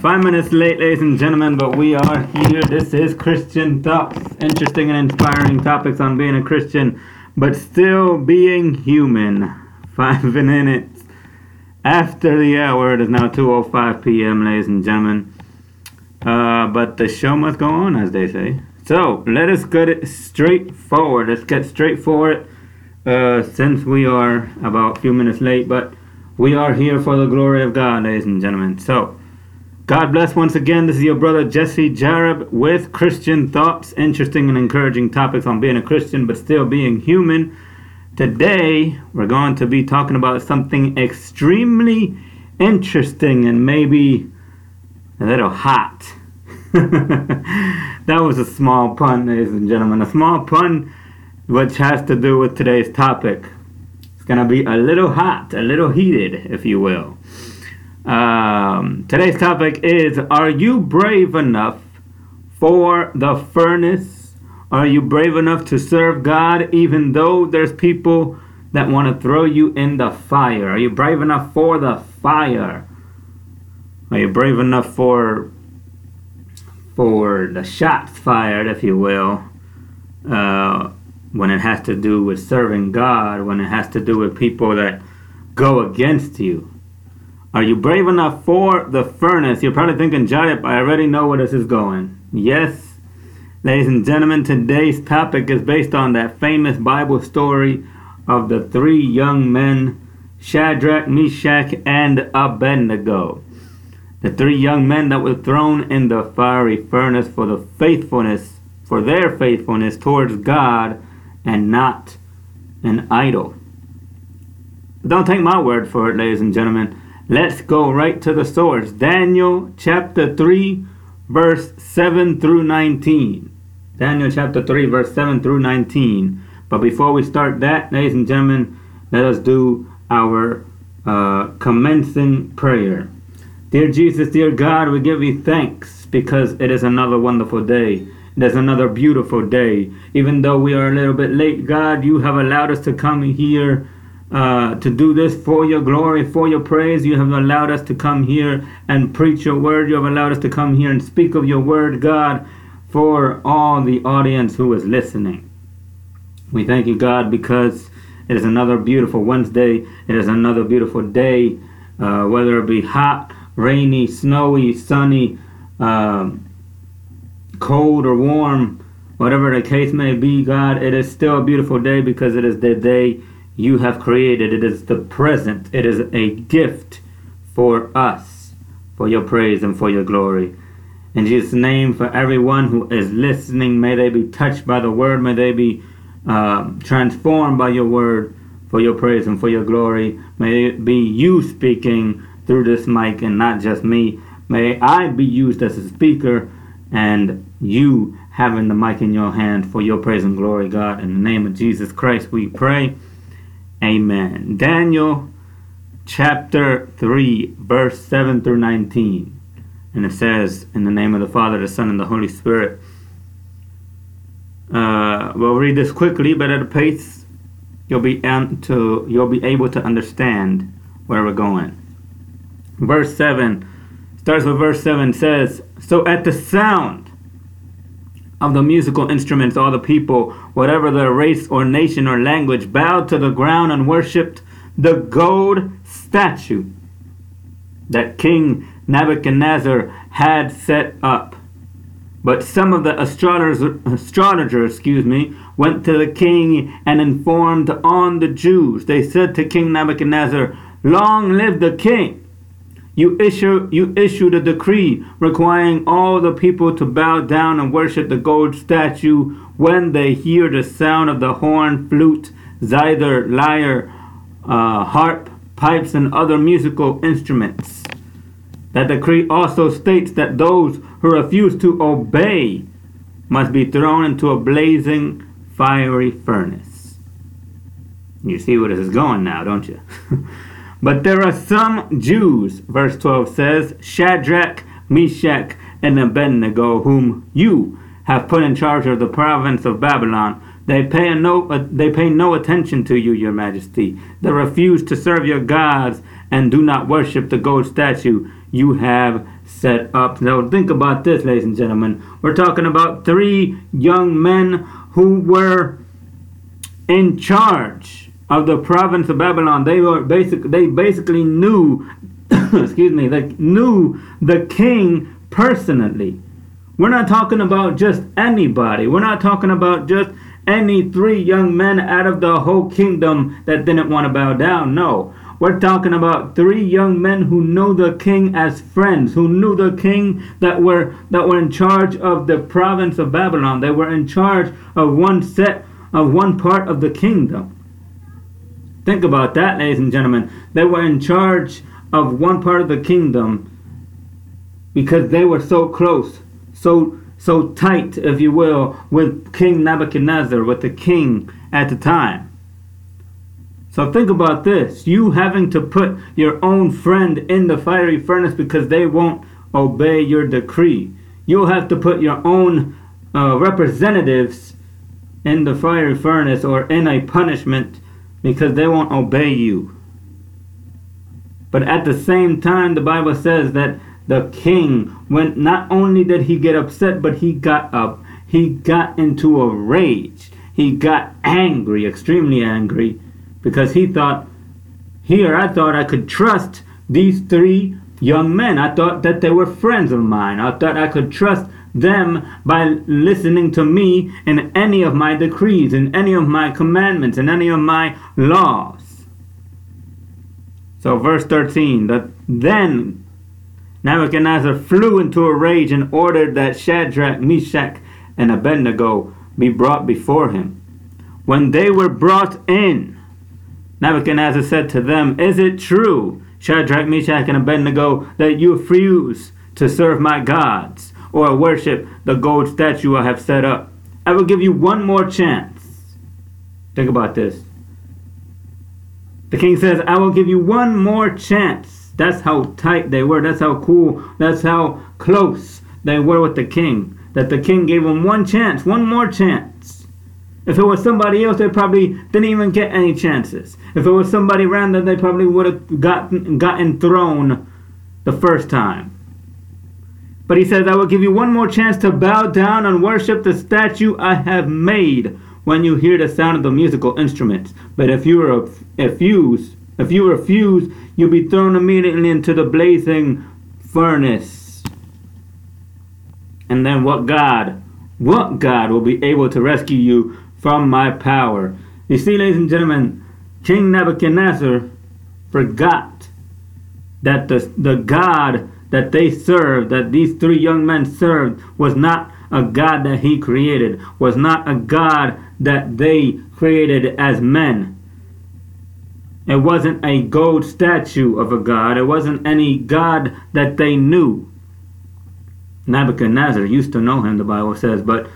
five minutes late, ladies and gentlemen, but we are here. This is Christian Thoughts. Interesting and inspiring topics on being a Christian, but still being human. Five minutes after the hour. It is now 2.05 p.m., ladies and gentlemen. Uh, but the show must go on, as they say. So, let us get it straight forward. Let's get straight forward uh, since we are about a few minutes late, but we are here for the glory of God, ladies and gentlemen. So, God bless once again. This is your brother Jesse Jareb with Christian Thoughts, interesting and encouraging topics on being a Christian but still being human. Today, we're going to be talking about something extremely interesting and maybe a little hot. that was a small pun, ladies and gentlemen. A small pun which has to do with today's topic. It's going to be a little hot, a little heated, if you will. Um, today's topic is Are you brave enough for the furnace? Are you brave enough to serve God even though there's people that want to throw you in the fire? Are you brave enough for the fire? Are you brave enough for for the shots fired, if you will, uh, when it has to do with serving God, when it has to do with people that go against you? Are you brave enough for the furnace? You're probably thinking, Jareb, I already know where this is going. Yes, ladies and gentlemen, today's topic is based on that famous Bible story of the three young men, Shadrach, Meshach, and Abednego. The three young men that were thrown in the fiery furnace for the faithfulness, for their faithfulness towards God and not an idol. But don't take my word for it, ladies and gentlemen. Let's go right to the source. Daniel chapter 3, verse 7 through 19. Daniel chapter 3, verse 7 through 19. But before we start that, ladies and gentlemen, let us do our uh, commencing prayer. Dear Jesus, dear God, we give you thanks because it is another wonderful day. It is another beautiful day. Even though we are a little bit late, God, you have allowed us to come here uh, to do this for your glory, for your praise. You have allowed us to come here and preach your word. You have allowed us to come here and speak of your word, God, for all the audience who is listening. We thank you, God, because it is another beautiful Wednesday. It is another beautiful day, uh, whether it be hot, rainy, snowy, sunny, um, cold, or warm. Whatever the case may be, God, it is still a beautiful day because it is the day you have created. It is the present. It is a gift for us, for your praise and for your glory. In Jesus' name, for everyone who is listening, may they be touched by the word. May they be uh, transformed by your word for your praise and for your glory. May it be you speaking through this mic and not just me. May I be used as a speaker and you having the mic in your hand for your praise and glory, God. In the name of Jesus Christ, we pray. Amen. Daniel chapter 3, verse 7 through 19. And it says, In the name of the Father, the Son, and the Holy Spirit. Uh, we'll read this quickly, but at a pace you'll be to you'll be able to understand where we're going. Verse 7 starts with verse 7 says, So at the sound of the musical instruments, all the people, whatever their race or nation or language, bowed to the ground and worshipped the gold statue that King Nebuchadnezzar had set up. But some of the astrologers, astrologers, excuse me, went to the king and informed on the Jews. They said to King Nebuchadnezzar, "Long live the king! You issue you issued a decree requiring all the people to bow down and worship the gold statue when they hear the sound of the horn, flute, zither, lyre, uh, harp, pipes, and other musical instruments. That decree also states that those who refuse to obey must be thrown into a blazing, fiery furnace. You see where this is going now, don't you? But there are some Jews, verse 12 says, Shadrach, Meshach, and Abednego, whom you have put in charge of the province of Babylon. They pay no uh, they pay no attention to you, your majesty. They refuse to serve your gods and do not worship the gold statue you have set up. Now, think about this, ladies and gentlemen. We're talking about three young men who were in charge of the province of Babylon. They were basic. They basically knew, excuse me, they knew the king personally. We're not talking about just anybody. We're not talking about just any three young men out of the whole kingdom that didn't want to bow down. No. We're talking about three young men who knew the king as friends, who knew the king that were that were in charge of the province of Babylon. They were in charge of one set of one part of the kingdom. Think about that, ladies and gentlemen. They were in charge of one part of the kingdom because they were so close, so so tight, if you will, with King Nebuchadnezzar, with the king at the time. So think about this you having to put your own friend in the fiery furnace because they won't obey your decree. You'll have to put your own uh, representatives in the fiery furnace or in a punishment because they won't obey you. But at the same time, the Bible says that the king, when not only did he get upset, but he got up, he got into a rage. He got angry, extremely angry because he thought, here, I thought I could trust these three young men. I thought that they were friends of mine. I thought I could trust them by listening to me in any of my decrees, in any of my commandments, in any of my laws. So, verse 13 that then Nebuchadnezzar flew into a rage and ordered that Shadrach, Meshach, and Abednego be brought before him. When they were brought in, Nebuchadnezzar said to them, Is it true, Shadrach, Meshach, and Abednego, that you refuse to serve my gods or worship the gold statue I have set up? I will give you one more chance. Think about this. The king says, I will give you one more chance. That's how tight they were. That's how cool. That's how close they were with the king. That the king gave them one chance, one more chance. If it was somebody else, they probably didn't even get any chances. If it was somebody random, they probably would have gotten gotten thrown the first time. But he says, I will give you one more chance to bow down and worship the statue I have made when you hear the sound of the musical instruments. But if you refuse, if you refuse, you'll be thrown immediately into the blazing furnace. And then what God, what God will be able to rescue you from my power. You see, ladies and gentlemen, King Nebuchadnezzar forgot that the, the God that they served, that these three young men served, was not a God that he created, was not a God that they created as men. It wasn't a gold statue of a God, it wasn't any God that they knew. Nebuchadnezzar used to know him, the Bible says, but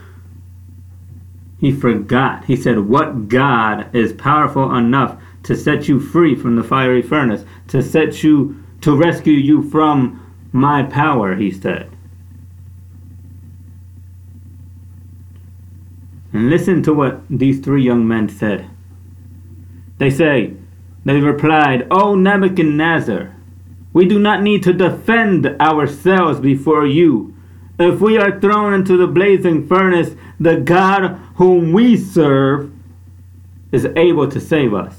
he forgot. He said, What God is powerful enough to set you free from the fiery furnace, to set you, to rescue you from my power, he said. And listen to what these three young men said. They say, they replied, O Nebuchadnezzar, we do not need to defend ourselves before you if we are thrown into the blazing furnace, the God whom we serve is able to save us.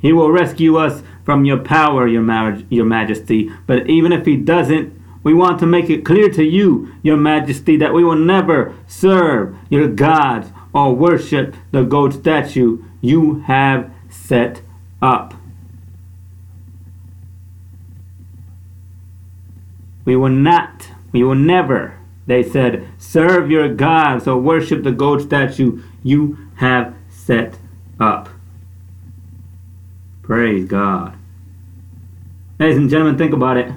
He will rescue us from your power, your, mar- your majesty. But even if he doesn't, we want to make it clear to you, your majesty, that we will never serve your gods or worship the gold statue you have set up. We will not we will never, they said, serve your gods or worship the gold statue you have set up. Praise God. Ladies and gentlemen, think about it.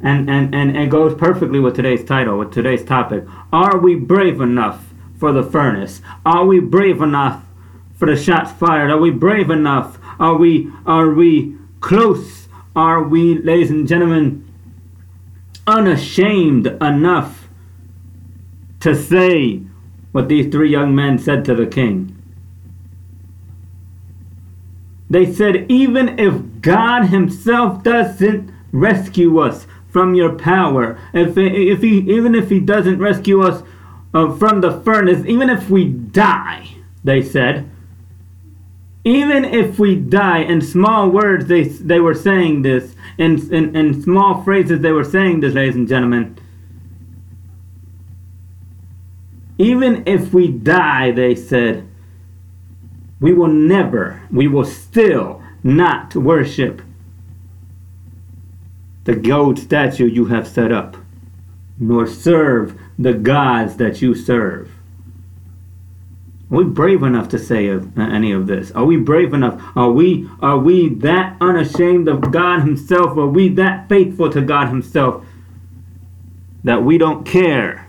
And, and, and it goes perfectly with today's title, with today's topic. Are we brave enough for the furnace? Are we brave enough for the shots fired? Are we brave enough? Are we are we close? Are we, ladies and gentlemen, unashamed enough to say what these three young men said to the king. They said, even if God Himself doesn't rescue us from your power. If, if he, even if he doesn't rescue us uh, from the furnace, even if we die, they said, even if we die, in small words they, they were saying this, in, in, in small phrases they were saying this, ladies and gentlemen. Even if we die, they said, we will never, we will still not worship the gold statue you have set up, nor serve the gods that you serve. Are we brave enough to say of, uh, any of this? Are we brave enough? Are we are we that unashamed of God Himself? Are we that faithful to God Himself that we don't care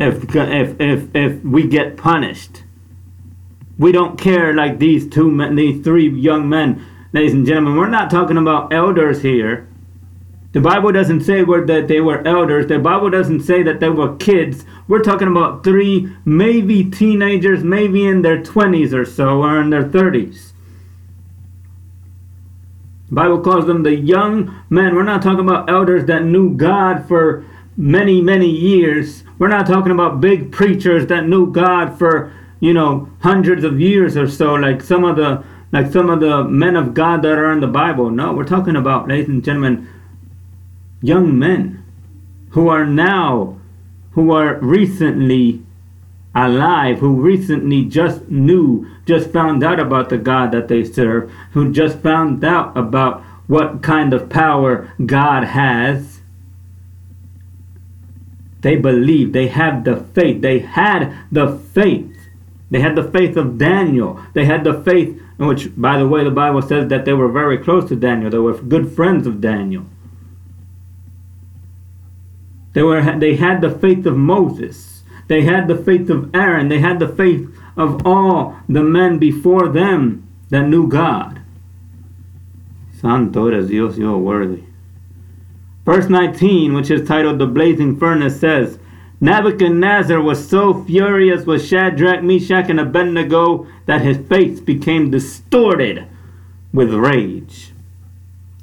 if if if if we get punished? We don't care like these two men, these three young men ladies and gentlemen, we're not talking about elders here. The Bible doesn't say that they were elders. The Bible doesn't say that they were kids. We're talking about three, maybe teenagers, maybe in their 20s or so, or in their 30s. The Bible calls them the young men. We're not talking about elders that knew God for many, many years. We're not talking about big preachers that knew God for, you know, hundreds of years or so, like some of the like some of the men of God that are in the Bible. No, we're talking about, ladies and gentlemen, young men who are now, who are recently alive, who recently just knew, just found out about the God that they serve, who just found out about what kind of power God has. They believe, they have the faith, they had the faith. They had the faith of Daniel. They had the faith which, by the way, the Bible says that they were very close to Daniel. They were good friends of Daniel. They were they had the faith of Moses. They had the faith of Aaron. They had the faith of all the men before them that knew God. Santo eres Dios, you are worthy. Verse 19, which is titled The Blazing Furnace, says, Nebuchadnezzar was so furious with Shadrach, Meshach, and Abednego that his face became distorted with rage.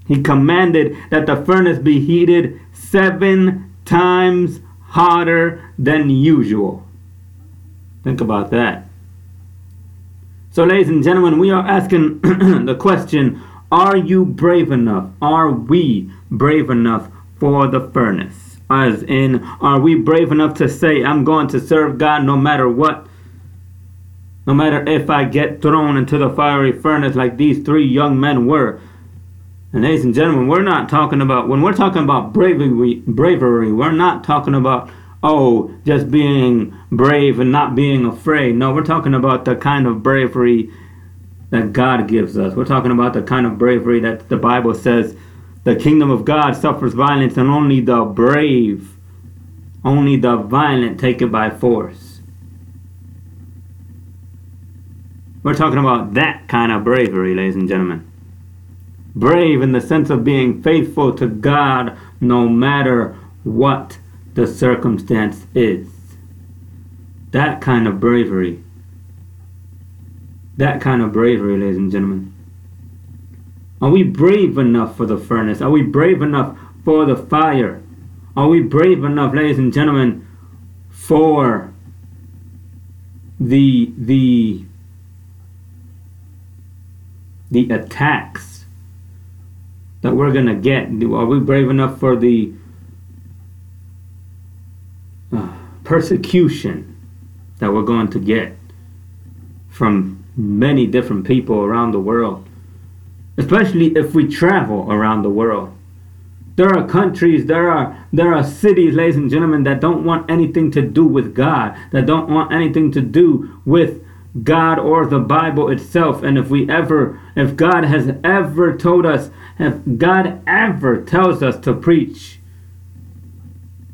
He commanded that the furnace be heated seven times hotter than usual. Think about that. So, ladies and gentlemen, we are asking the question Are you brave enough? Are we brave enough for the furnace? As in, are we brave enough to say, I'm going to serve God no matter what? No matter if I get thrown into the fiery furnace like these three young men were. And ladies and gentlemen, we're not talking about, when we're talking about bravery, bravery, we're not talking about, oh, just being brave and not being afraid. No, we're talking about the kind of bravery that God gives us. We're talking about the kind of bravery that the Bible says the kingdom of God suffers violence, and only the brave, only the violent take it by force. We're talking about that kind of bravery, ladies and gentlemen. Brave in the sense of being faithful to God no matter what the circumstance is. That kind of bravery. That kind of bravery, ladies and gentlemen. Are we brave enough for the furnace? Are we brave enough for the fire? Are we brave enough, ladies and gentlemen, for the the the attacks that we're gonna get? Are we brave enough for the uh, persecution that we're going to get from many different people around the world? Especially if we travel around the world. There are countries, there are there are cities, ladies and gentlemen, that don't want anything to do with God, that don't want anything to do with God or the Bible itself. And if we ever, if God has ever told us, if God ever tells us to preach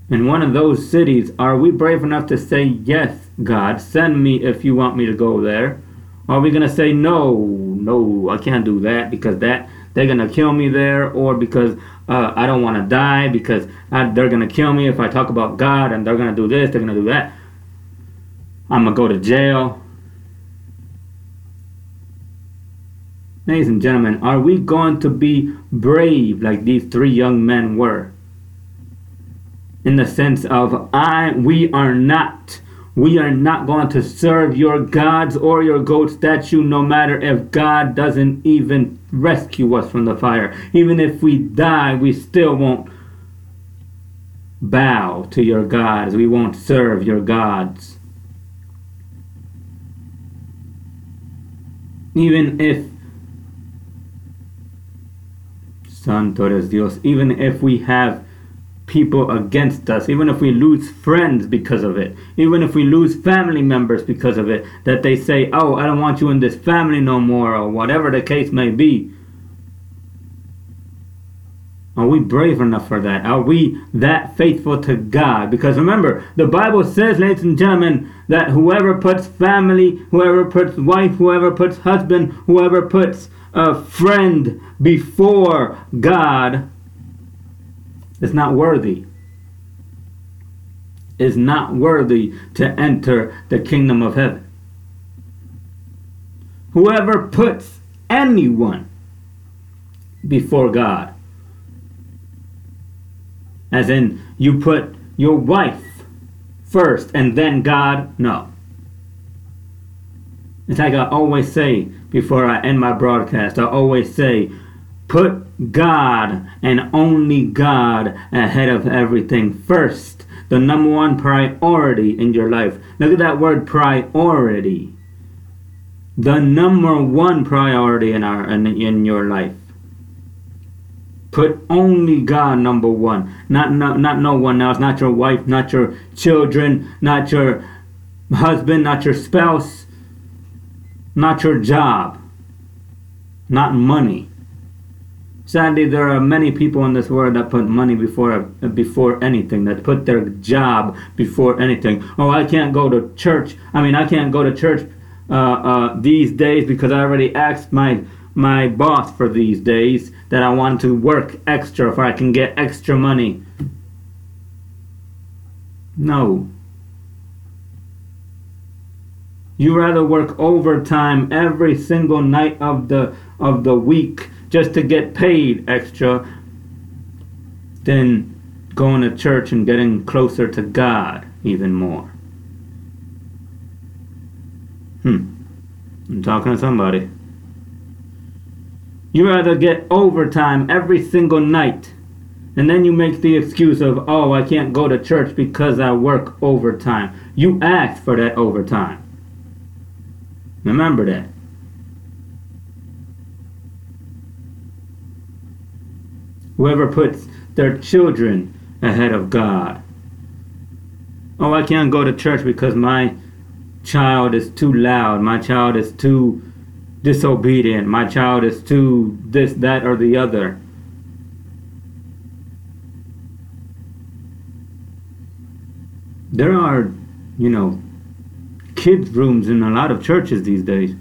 in one of those cities, are we brave enough to say, Yes, God, send me if you want me to go there? Are we going to say, No, no, I can't do that because that they're gonna kill me there, or because uh, I don't want to die because I, they're gonna kill me if I talk about God and they're gonna do this, they're gonna do that. I'm gonna go to jail. Ladies and gentlemen, are we going to be brave like these three young men were? In the sense of I we are not we are not going to serve your gods or your goat statue no matter if God doesn't even rescue us from the fire. Even if we die, we still won't bow to your gods. We won't serve your gods. Even if Santo Dios, even if we have people against us, even if we lose friends because of it, even if we lose family members because of it, that they say, oh, I don't want you in this family no more, or whatever the case may be. Are we brave enough for that? Are we that faithful to God? Because remember, the Bible says, ladies and gentlemen, that whoever puts family, whoever puts wife, whoever puts husband, whoever puts a friend before God is not worthy. Is not worthy to enter the kingdom of heaven. Whoever puts anyone before God, as in you put your wife first and then God, no. It's like I always say before I end my broadcast, I always say, Put God and only God ahead of everything first. The number one priority in your life. Look at that word priority. The number one priority in our in, in your life. Put only God number one. Not, not not no one else, not your wife, not your children, not your husband, not your spouse, not your job, not money. Sadly, there are many people in this world that put money before before anything. That put their job before anything. Oh, I can't go to church. I mean, I can't go to church uh, uh, these days because I already asked my my boss for these days that I want to work extra for I can get extra money. No. You rather work overtime every single night of the of the week just to get paid extra than going to church and getting closer to God even more. Hmm. I'm talking to somebody. You rather get overtime every single night and then you make the excuse of, oh, I can't go to church because I work overtime. You asked for that overtime. Remember that. Whoever puts their children ahead of God. Oh, I can't go to church because my child is too loud. My child is too disobedient. My child is too this, that, or the other. There are, you know, kids' rooms in a lot of churches these days.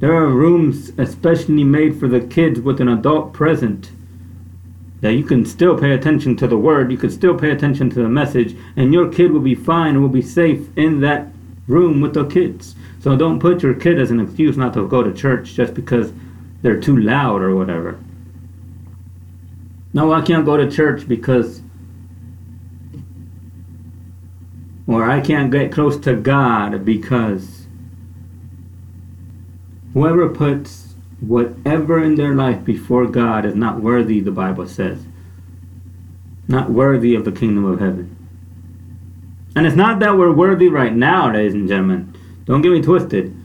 There are rooms especially made for the kids with an adult present that you can still pay attention to the word, you can still pay attention to the message, and your kid will be fine and will be safe in that room with the kids. So don't put your kid as an excuse not to go to church just because they're too loud or whatever. No, I can't go to church because or I can't get close to God because Whoever puts whatever in their life before God is not worthy, the Bible says. Not worthy of the kingdom of heaven. And it's not that we're worthy right now, ladies and gentlemen. Don't get me twisted.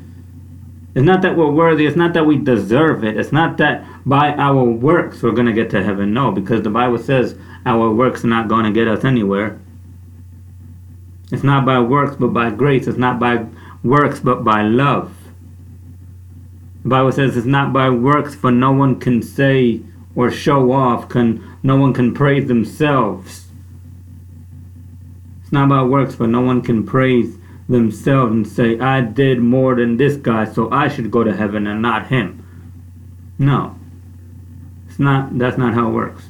It's not that we're worthy. It's not that we deserve it. It's not that by our works we're going to get to heaven. No, because the Bible says our works are not going to get us anywhere. It's not by works but by grace. It's not by works but by love. The Bible says it's not by works, for no one can say or show off, can no one can praise themselves. It's not by works, for no one can praise themselves and say, I did more than this guy, so I should go to heaven and not him. No. It's not that's not how it works.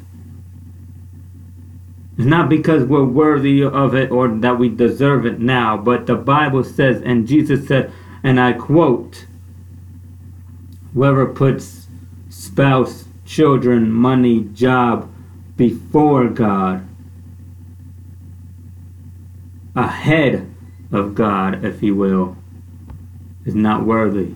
It's not because we're worthy of it or that we deserve it now, but the Bible says, and Jesus said, and I quote, Whoever puts spouse, children, money, job before God, ahead of God, if he will, is not worthy.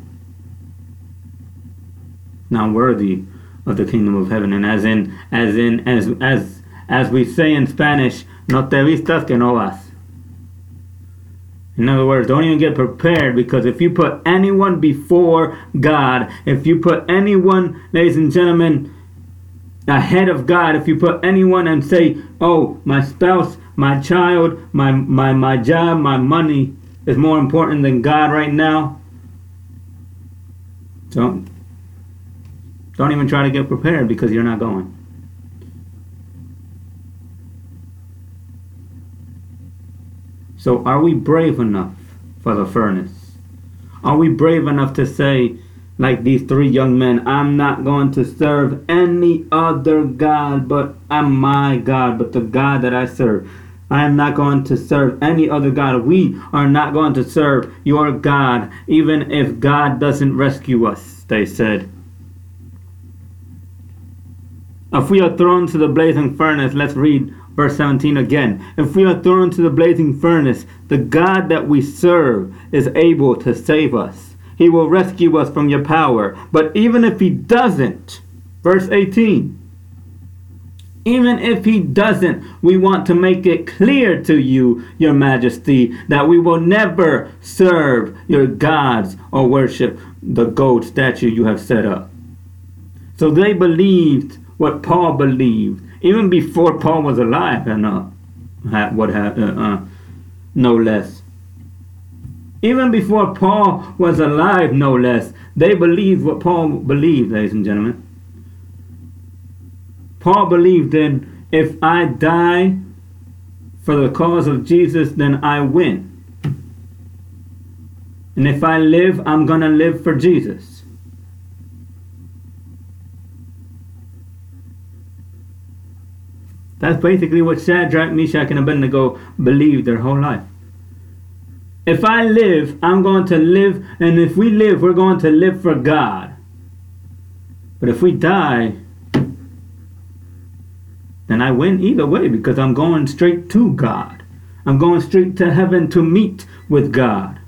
Not worthy of the kingdom of heaven. And as in as in as as as we say in Spanish, no te vistas que no vas. In other words, don't even get prepared because if you put anyone before God, if you put anyone, ladies and gentlemen, ahead of God, if you put anyone and say, oh, my spouse, my child, my, my, my job, my money is more important than God right now, don't, don't even try to get prepared because you're not going. So, are we brave enough for the furnace? Are we brave enough to say, like these three young men, I'm not going to serve any other God but I'm my God, but the God that I serve. I am not going to serve any other God. We are not going to serve your God, even if God doesn't rescue us, they said. If we are thrown to the blazing furnace, let's read Verse 17 again. If we are thrown to the blazing furnace, the God that we serve is able to save us. He will rescue us from your power. But even if he doesn't, verse 18, even if he doesn't, we want to make it clear to you, your majesty, that we will never serve your gods or worship the gold statue you have set up. So they believed what Paul believed even before Paul was alive, and uh, what uh, uh, no less. Even before Paul was alive, no less, they believed what Paul believed, ladies and gentlemen. Paul believed in if I die for the cause of Jesus, then I win. And if I live, I'm going to live for Jesus. That's basically what Shadrach, Meshach, and Abednego believed their whole life. If I live, I'm going to live, and if we live, we're going to live for God. But if we die, then I win either way because I'm going straight to God. I'm going straight to heaven to meet with God.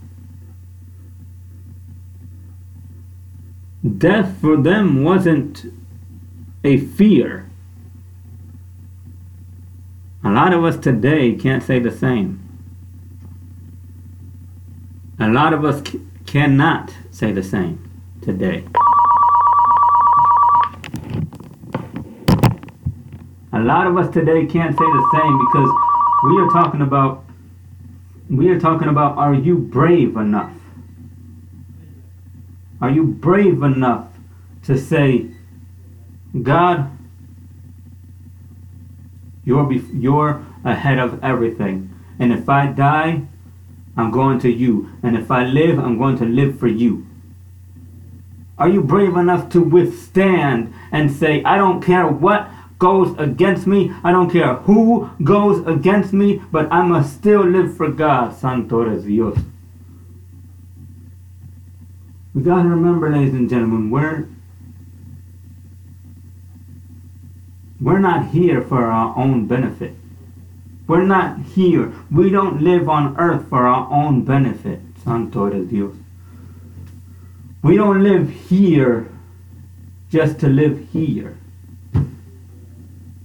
Death for them wasn't a fear. A lot of us today can't say the same. A lot of us c- cannot say the same today. A lot of us today can't say the same because we are talking about we are talking about are you brave enough? Are you brave enough to say, God, you're, you're ahead of everything. And if I die, I'm going to you. And if I live, I'm going to live for you. Are you brave enough to withstand and say, I don't care what goes against me, I don't care who goes against me, but I must still live for God? Santo eres Dios. We gotta remember, ladies and gentlemen, we're We're not here for our own benefit. We're not here. We don't live on earth for our own benefit. Santo de Dios. We don't live here just to live here.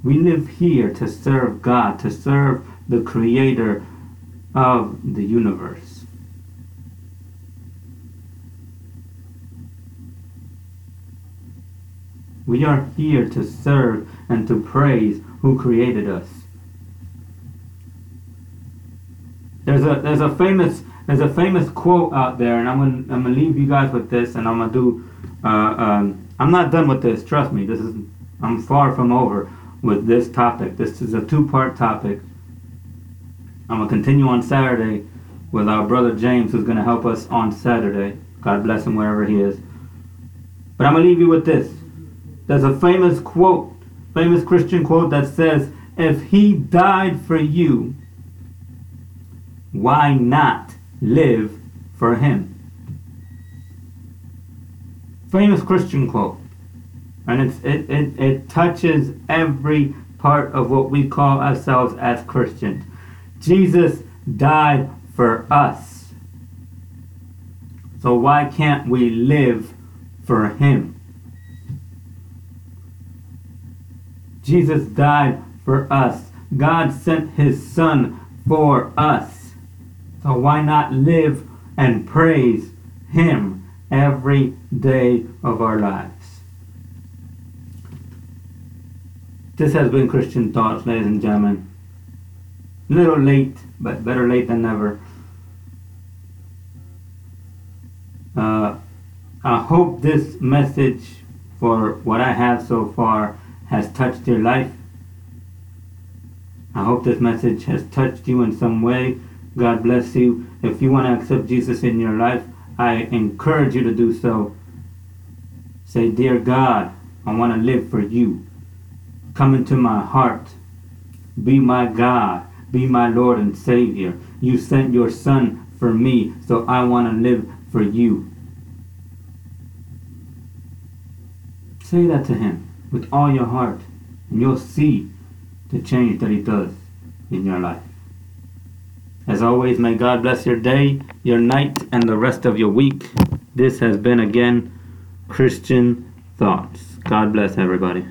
We live here to serve God, to serve the creator of the universe. We are here to serve and to praise who created us. There's a there's a famous there's a famous quote out there, and I'm gonna I'm gonna leave you guys with this, and I'm gonna do. Uh, um, I'm not done with this. Trust me. This is I'm far from over with this topic. This is a two-part topic. I'm gonna continue on Saturday with our brother James, who's gonna help us on Saturday. God bless him wherever he is. But I'm gonna leave you with this. There's a famous quote, famous Christian quote that says, If he died for you, why not live for him? famous Christian quote. And it's, it, it, it touches every part of what we call ourselves as Christians. Jesus died for us. So why can't we live for him? Jesus died for us. God sent his son for us. So why not live and praise him every day of our lives? This has been Christian Thoughts, ladies and gentlemen. Little late, but better late than never. Uh, I hope this message for what I have so far has touched your life. I hope this message has touched you in some way. God bless you. If you want to accept Jesus in your life, I encourage you to do so. Say, Dear God, I want to live for you. Come into my heart. Be my God. Be my Lord and Savior. You sent your Son for me, so I want to live for you. Say that to Him with all your heart, and you'll see the change that He does in your life. As always, may God bless your day, your night, and the rest of your week. This has been again Christian Thoughts. God bless everybody.